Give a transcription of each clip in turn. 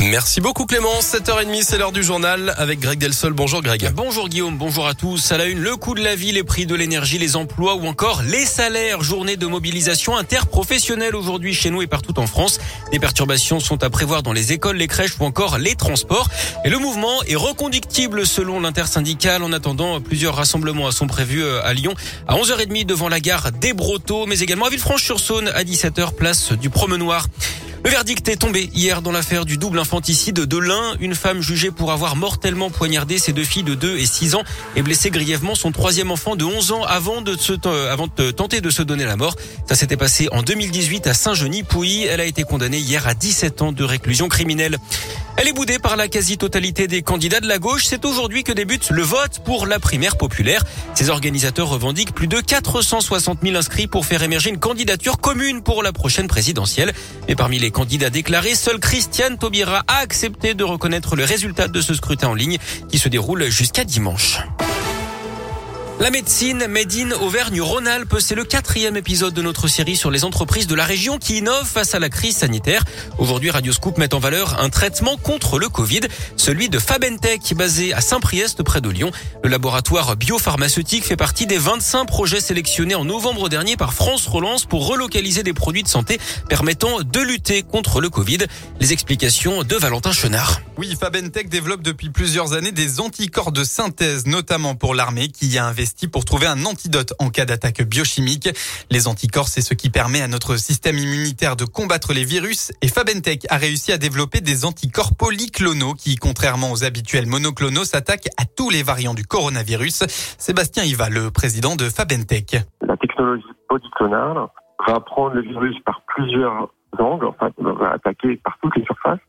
Merci beaucoup Clément. 7h30, c'est l'heure du journal avec Greg Delsol. Bonjour Greg. Bonjour Guillaume, bonjour à tous. À la une, le coût de la vie, les prix de l'énergie, les emplois ou encore les salaires. Journée de mobilisation interprofessionnelle aujourd'hui chez nous et partout en France. Des perturbations sont à prévoir dans les écoles, les crèches ou encore les transports. Et le mouvement est reconductible selon l'intersyndicale. En attendant, plusieurs rassemblements sont prévus euh, à Lyon à 11h30 devant la gare des Brotteaux, mais également à Villefranche-sur-Saône à 17h place du Promenoir. Le verdict est tombé hier dans l'affaire du double infanticide de l'un. Une femme jugée pour avoir mortellement poignardé ses deux filles de 2 et 6 ans et blessé grièvement son troisième enfant de 11 ans avant de, se, avant de tenter de se donner la mort. Ça s'était passé en 2018 à Saint-Genis-Pouilly. Elle a été condamnée hier à 17 ans de réclusion criminelle. Elle est boudée par la quasi-totalité des candidats de la gauche. C'est aujourd'hui que débute le vote pour la primaire populaire. Ces organisateurs revendiquent plus de 460 000 inscrits pour faire émerger une candidature commune pour la prochaine présidentielle. Et parmi les candidats déclarés, seul Christiane Taubira a accepté de reconnaître le résultat de ce scrutin en ligne qui se déroule jusqu'à dimanche. La médecine Made in Auvergne-Rhône-Alpes, c'est le quatrième épisode de notre série sur les entreprises de la région qui innovent face à la crise sanitaire. Aujourd'hui, Radio Scoop met en valeur un traitement contre le Covid, celui de Fabentech, basé à Saint-Priest près de Lyon. Le laboratoire biopharmaceutique fait partie des 25 projets sélectionnés en novembre dernier par France Relance pour relocaliser des produits de santé permettant de lutter contre le Covid. Les explications de Valentin Chenard. Oui, Fabentech développe depuis plusieurs années des anticorps de synthèse, notamment pour l'armée qui y a investi pour trouver un antidote en cas d'attaque biochimique. Les anticorps, c'est ce qui permet à notre système immunitaire de combattre les virus et Fabentech a réussi à développer des anticorps polyclonaux qui, contrairement aux habituels monoclonaux, s'attaquent à tous les variants du coronavirus. Sébastien Iva, le président de Fabentech. La technologie polyclonale va prendre le virus par plusieurs angles, enfin, va attaquer par toutes les surfaces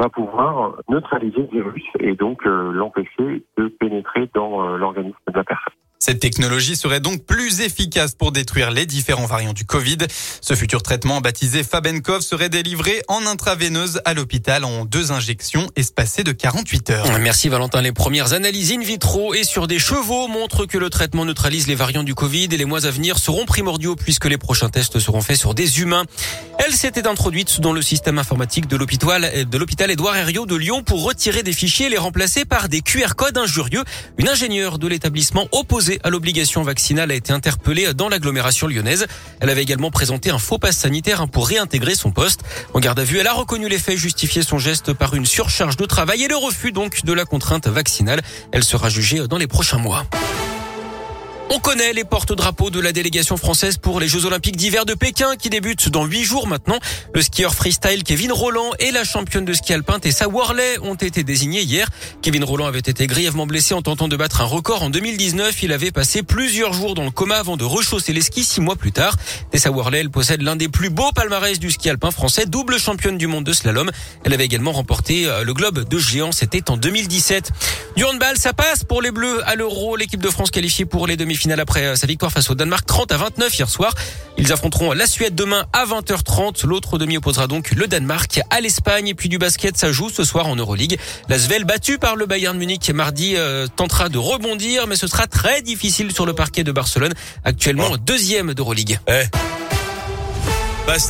va pouvoir neutraliser le virus et donc euh, l'empêcher de pénétrer dans euh, l'organisme de la personne. Cette technologie serait donc plus efficace pour détruire les différents variants du Covid. Ce futur traitement baptisé Fabenkov serait délivré en intraveineuse à l'hôpital en deux injections espacées de 48 heures. Merci Valentin. Les premières analyses in vitro et sur des chevaux montrent que le traitement neutralise les variants du Covid et les mois à venir seront primordiaux puisque les prochains tests seront faits sur des humains. Elle s'était introduite dans le système informatique de l'hôpital de Édouard Herriot de Lyon pour retirer des fichiers et les remplacer par des QR codes injurieux. Une ingénieure de l'établissement opposée à l'obligation vaccinale a été interpellée dans l'agglomération lyonnaise. Elle avait également présenté un faux pass sanitaire pour réintégrer son poste. En garde à vue, elle a reconnu les faits, justifié son geste par une surcharge de travail et le refus donc de la contrainte vaccinale. Elle sera jugée dans les prochains mois. On connaît les porte-drapeaux de la délégation française pour les Jeux Olympiques d'hiver de Pékin qui débutent dans huit jours maintenant. Le skieur freestyle Kevin Roland et la championne de ski alpin Tessa Worley ont été désignés hier. Kevin Roland avait été grièvement blessé en tentant de battre un record en 2019. Il avait passé plusieurs jours dans le coma avant de rechausser les skis six mois plus tard. Tessa Worley, elle possède l'un des plus beaux palmarès du ski alpin français, double championne du monde de slalom. Elle avait également remporté euh, le globe de géant, c'était en 2017. Du handball, ça passe pour les Bleus à l'Euro. L'équipe de France qualifiée pour les demi finale après euh, sa victoire face au Danemark 30 à 29 hier soir. Ils affronteront la Suède demain à 20h30. L'autre demi opposera donc le Danemark à l'Espagne. Et puis du basket, ça joue ce soir en Euroleague. La Svel, battue par le Bayern Munich mardi, euh, tentera de rebondir, mais ce sera très difficile sur le parquet de Barcelone, actuellement deuxième d'Euroleague. Eh.